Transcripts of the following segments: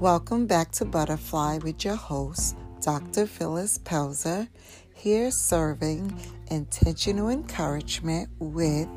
Welcome back to Butterfly with your host, Dr. Phyllis Pelzer, here serving intentional encouragement with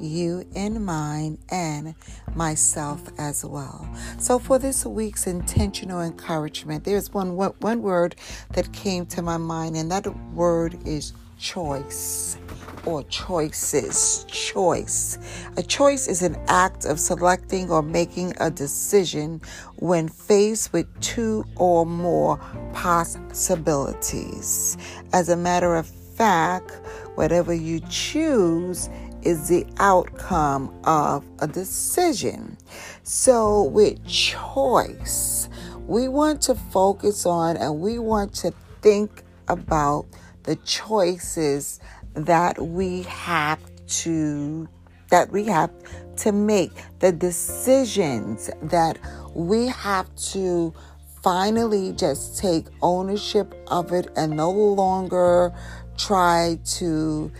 you in mind and myself as well. So for this week's intentional encouragement, there's one one word that came to my mind and that word is choice or choices. Choice. A choice is an act of selecting or making a decision when faced with two or more possibilities. As a matter of fact, whatever you choose is the outcome of a decision. So, with choice, we want to focus on and we want to think about the choices that we have to that we have to make the decisions that we have to finally just take ownership of it and no longer try to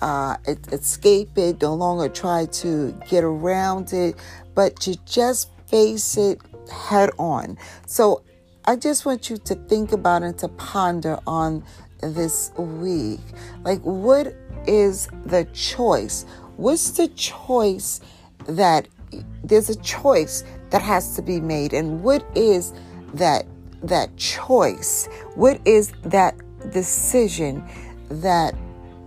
uh, escape it, no longer try to get around it, but to just face it head on. So I just want you to think about and to ponder on this week. Like, what is the choice? What's the choice that there's a choice that has to be made? And what is that that choice? What is that decision that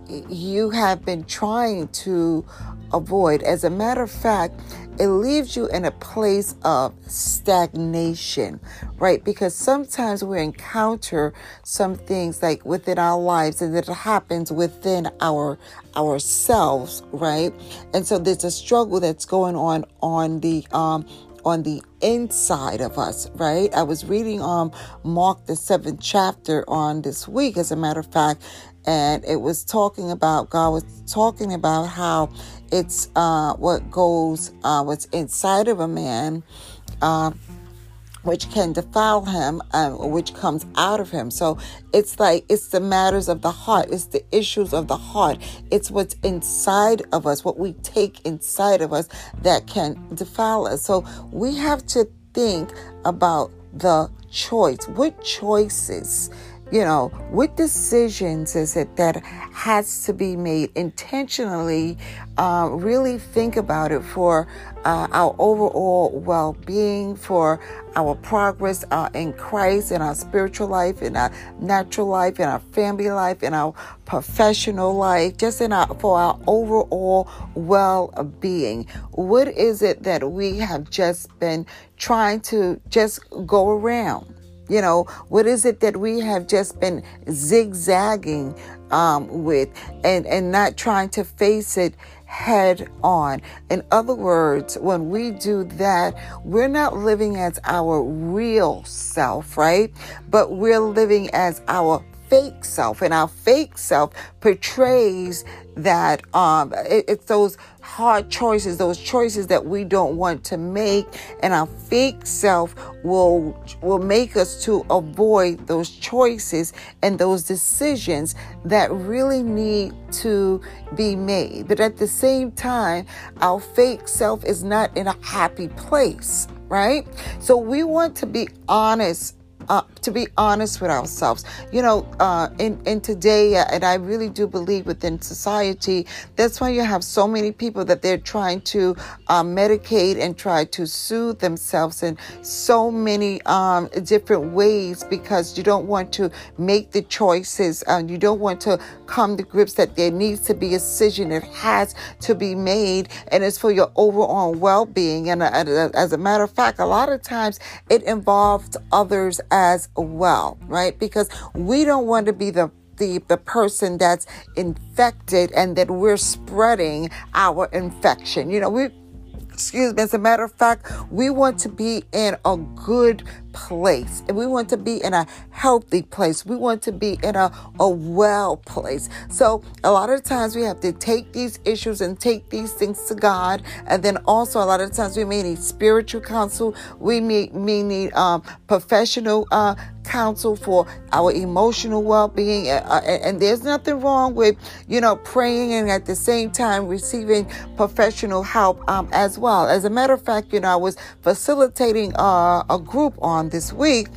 you have been trying to avoid? As a matter of fact, it leaves you in a place of stagnation, right? Because sometimes we encounter some things like within our lives and it happens within our ourselves, right? And so there's a struggle that's going on on the um on the inside of us, right? I was reading um Mark the seventh chapter on this week, as a matter of fact, and it was talking about God was talking about how it's uh, what goes, uh, what's inside of a man, uh, which can defile him, um, which comes out of him. So it's like it's the matters of the heart, it's the issues of the heart, it's what's inside of us, what we take inside of us that can defile us. So we have to think about the choice. What choices? You know, what decisions is it that has to be made intentionally? Uh, really think about it for uh, our overall well being, for our progress uh, in Christ, in our spiritual life, in our natural life, in our family life, in our professional life, just in our for our overall well being. What is it that we have just been trying to just go around? You know, what is it that we have just been zigzagging um, with and, and not trying to face it head on? In other words, when we do that, we're not living as our real self, right? But we're living as our fake self, and our fake self portrays that um, it, it's those hard choices, those choices that we don't want to make, and our fake self will will make us to avoid those choices and those decisions that really need to be made. But at the same time, our fake self is not in a happy place, right? So we want to be honest uh, to be honest with ourselves. You know, uh, in, in today, uh, and I really do believe within society, that's why you have so many people that they're trying to uh, medicate and try to soothe themselves in so many um, different ways because you don't want to make the choices and you don't want to come to grips that there needs to be a decision that has to be made and it's for your overall well-being. And, and uh, as a matter of fact, a lot of times it involves others as well, right? Because we don't want to be the the, the person that's infected and that we're spreading our infection. You know, we excuse me, as a matter of fact, we want to be in a good place and we want to be in a healthy place. We want to be in a, a well place. So a lot of times we have to take these issues and take these things to God. And then also a lot of times we may need spiritual counsel. We may, may need um, professional uh, counsel for our emotional well-being uh, and there's nothing wrong with you know praying and at the same time receiving professional help um, as well as a matter of fact you know i was facilitating uh, a group on um, this week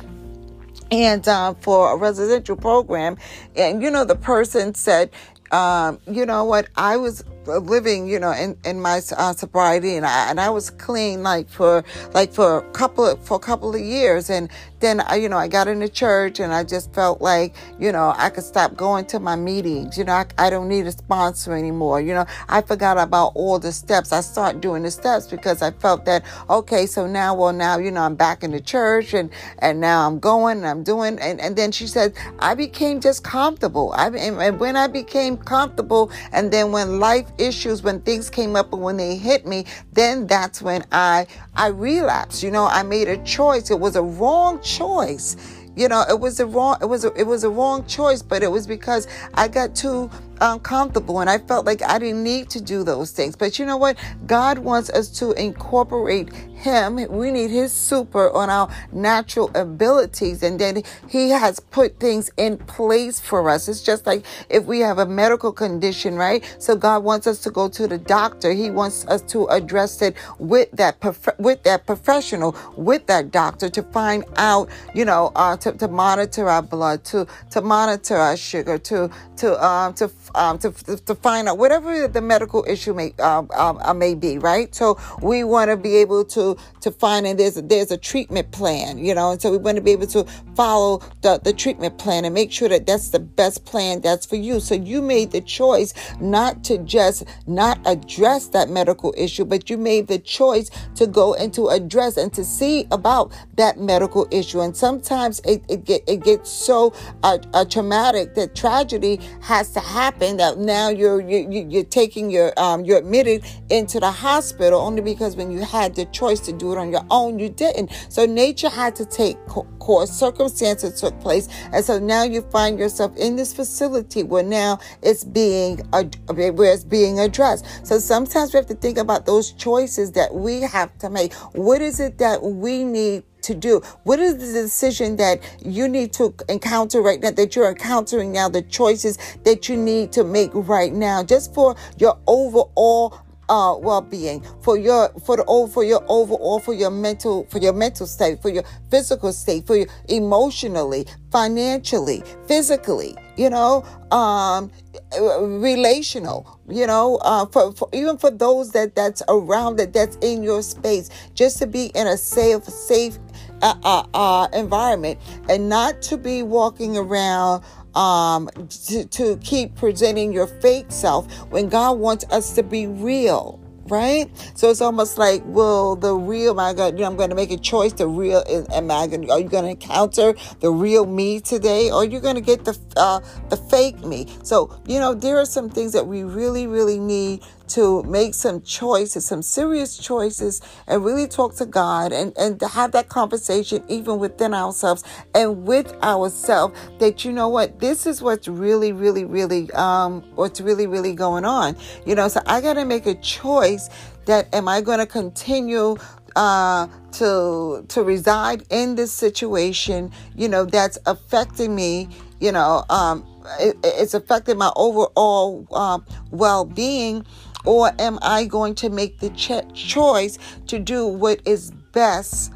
and uh, for a residential program and you know the person said um, you know what? I was living, you know, in, in my uh, sobriety, and I and I was clean like for like for a couple of, for a couple of years, and then I, you know, I got into church, and I just felt like, you know, I could stop going to my meetings. You know, I, I don't need a sponsor anymore. You know, I forgot about all the steps. I started doing the steps because I felt that okay, so now, well, now you know, I'm back in the church, and and now I'm going, and I'm doing, and and then she said I became just comfortable. I and when I became comfortable, and then when life issues, when things came up and when they hit me, then that's when I I relapsed. You know, I made a choice. It was a wrong choice. You know, it was a wrong it was a, it was a wrong choice, but it was because I got too uncomfortable and I felt like I didn't need to do those things. But you know what? God wants us to incorporate him. We need his super on our natural abilities. And then he has put things in place for us. It's just like if we have a medical condition, right? So God wants us to go to the doctor. He wants us to address it with that, prof- with that professional, with that doctor to find out, you know, uh, to, to monitor our blood, to, to monitor our sugar, to, to, um, to, um, to, to find out whatever the medical issue may, um, uh, may be, right? So we want to be able to to find and there's a, there's a treatment plan, you know, and so we want to be able to follow the the treatment plan and make sure that that's the best plan that's for you. So you made the choice not to just not address that medical issue, but you made the choice to go and to address and to see about that medical issue. And sometimes it it, get, it gets so uh, uh, traumatic that tragedy has to happen that now you're you, you're taking your um you're admitted into the hospital only because when you had the choice to do it on your own. You didn't. So nature had to take course. Circumstances took place. And so now you find yourself in this facility where now it's being, a where it's being addressed. So sometimes we have to think about those choices that we have to make. What is it that we need to do? What is the decision that you need to encounter right now, that you're encountering now, the choices that you need to make right now, just for your overall uh, well-being for your for the for your overall for your mental for your mental state for your physical state for your emotionally financially physically you know um relational you know uh for, for even for those that that's around that that's in your space just to be in a safe safe uh, uh, uh environment and not to be walking around um, to, to keep presenting your fake self when God wants us to be real right? So it's almost like, well, the real, I going, you know, I'm going to make a choice. The real, am I going? Are you going to encounter the real me today, or are you going to get the uh, the fake me? So you know, there are some things that we really, really need to make some choices, some serious choices, and really talk to God and, and to have that conversation even within ourselves and with ourselves that you know what, this is what's really, really, really um what's really, really going on. You know, so I gotta make a choice that am I gonna continue uh, to to reside in this situation, you know, that's affecting me, you know, um, it, it's affecting my overall um, well-being or am I going to make the ch- choice to do what is best?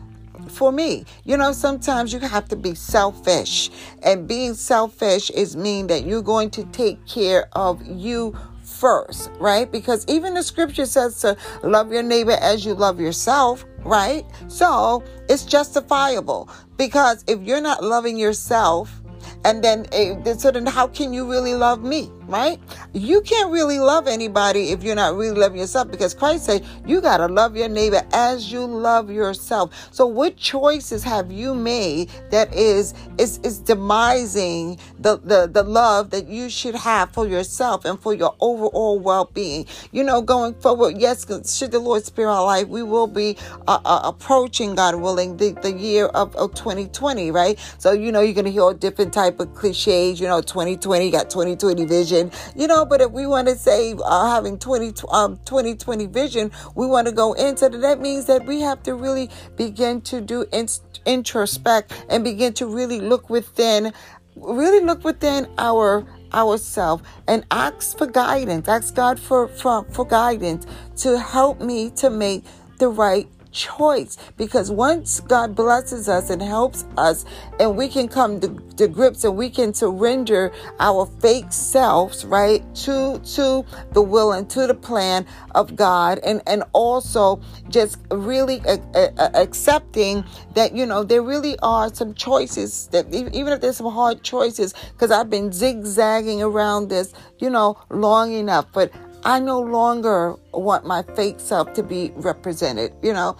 for me. You know, sometimes you have to be selfish. And being selfish is mean that you're going to take care of you first, right? Because even the scripture says to love your neighbor as you love yourself, right? So it's justifiable because if you're not loving yourself, and then uh, so then how can you really love me right? You can't really love anybody if you're not really loving yourself because christ said you got to love your neighbor as you love yourself. So what choices have you made that is is is demising the the, the love that you should have for yourself and for your overall well-being? You know going forward yes should the lord spare our life we will be uh, uh, approaching god willing the, the year of, of 2020 right? So you know you're going to hear all different type of cliches you know 2020 got 2020 vision you know, but if we want to say uh, having 20, um, 2020 vision, we want to go into that. That means that we have to really begin to do in- introspect and begin to really look within, really look within our ourselves and ask for guidance. Ask God for, for, for guidance to help me to make the right choice. Because once God blesses us and helps us, and we can come to, to grips and we can surrender our fake selves, right, to to the will and to the plan of God, and and also just really a, a, a accepting that you know there really are some choices that even if there's some hard choices, because I've been zigzagging around this, you know, long enough, but I no longer want my fake self to be represented, you know.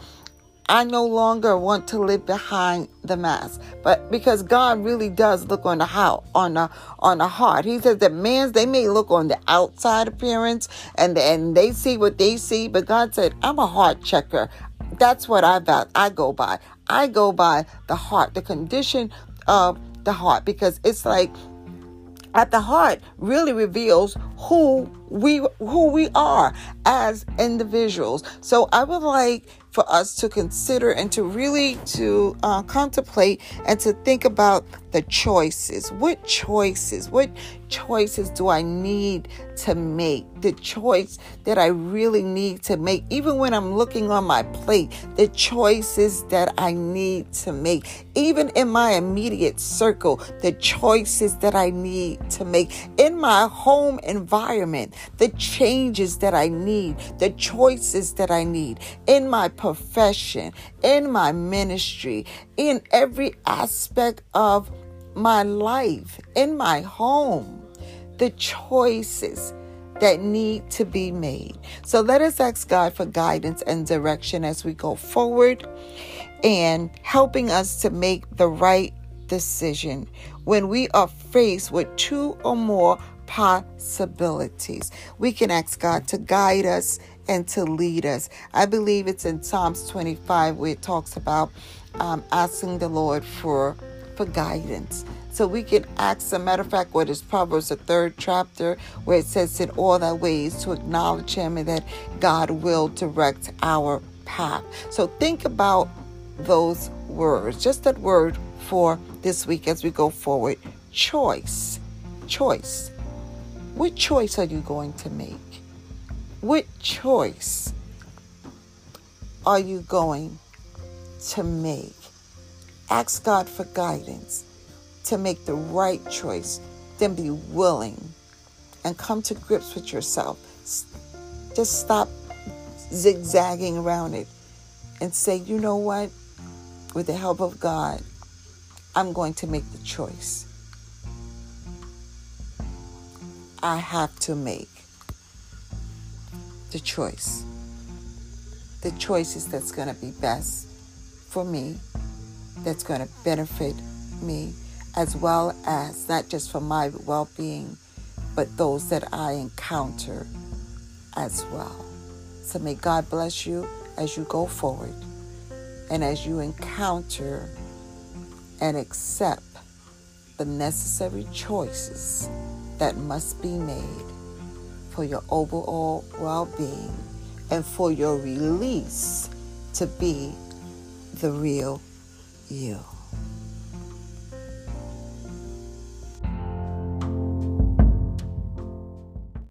I no longer want to live behind the mask, but because God really does look on the how on the on the heart. He says that man's they may look on the outside appearance and and they see what they see, but God said, "I'm a heart checker." That's what I got. I go by. I go by the heart, the condition of the heart, because it's like at the heart really reveals who we who we are as individuals. So I would like for us to consider and to really to uh, contemplate and to think about the choices. What choices? What choices do I need to make? The choice that I really need to make, even when I'm looking on my plate, the choices that I need to make, even in my immediate circle, the choices that I need to make in my home environment, the changes that I need, the choices that I need in my profession, in my ministry, in every aspect of my life, in my home, the choices that need to be made. So let us ask God for guidance and direction as we go forward and helping us to make the right decision when we are faced with two or more possibilities. We can ask God to guide us and to lead us. I believe it's in Psalms 25 where it talks about um, asking the Lord for for guidance. So we can ask, a matter of fact, what is Proverbs, the third chapter, where it says, in all thy ways to acknowledge him and that God will direct our path. So think about those words, just that word for this week as we go forward. Choice. Choice. What choice are you going to make? What choice are you going to make? Ask God for guidance to make the right choice, then be willing and come to grips with yourself. Just stop zigzagging around it and say, you know what? With the help of God, I'm going to make the choice. I have to make the choice. The choices that's going to be best for me that's going to benefit me as well as not just for my well being, but those that I encounter as well. So may God bless you as you go forward and as you encounter and accept the necessary choices that must be made for your overall well being and for your release to be the real you.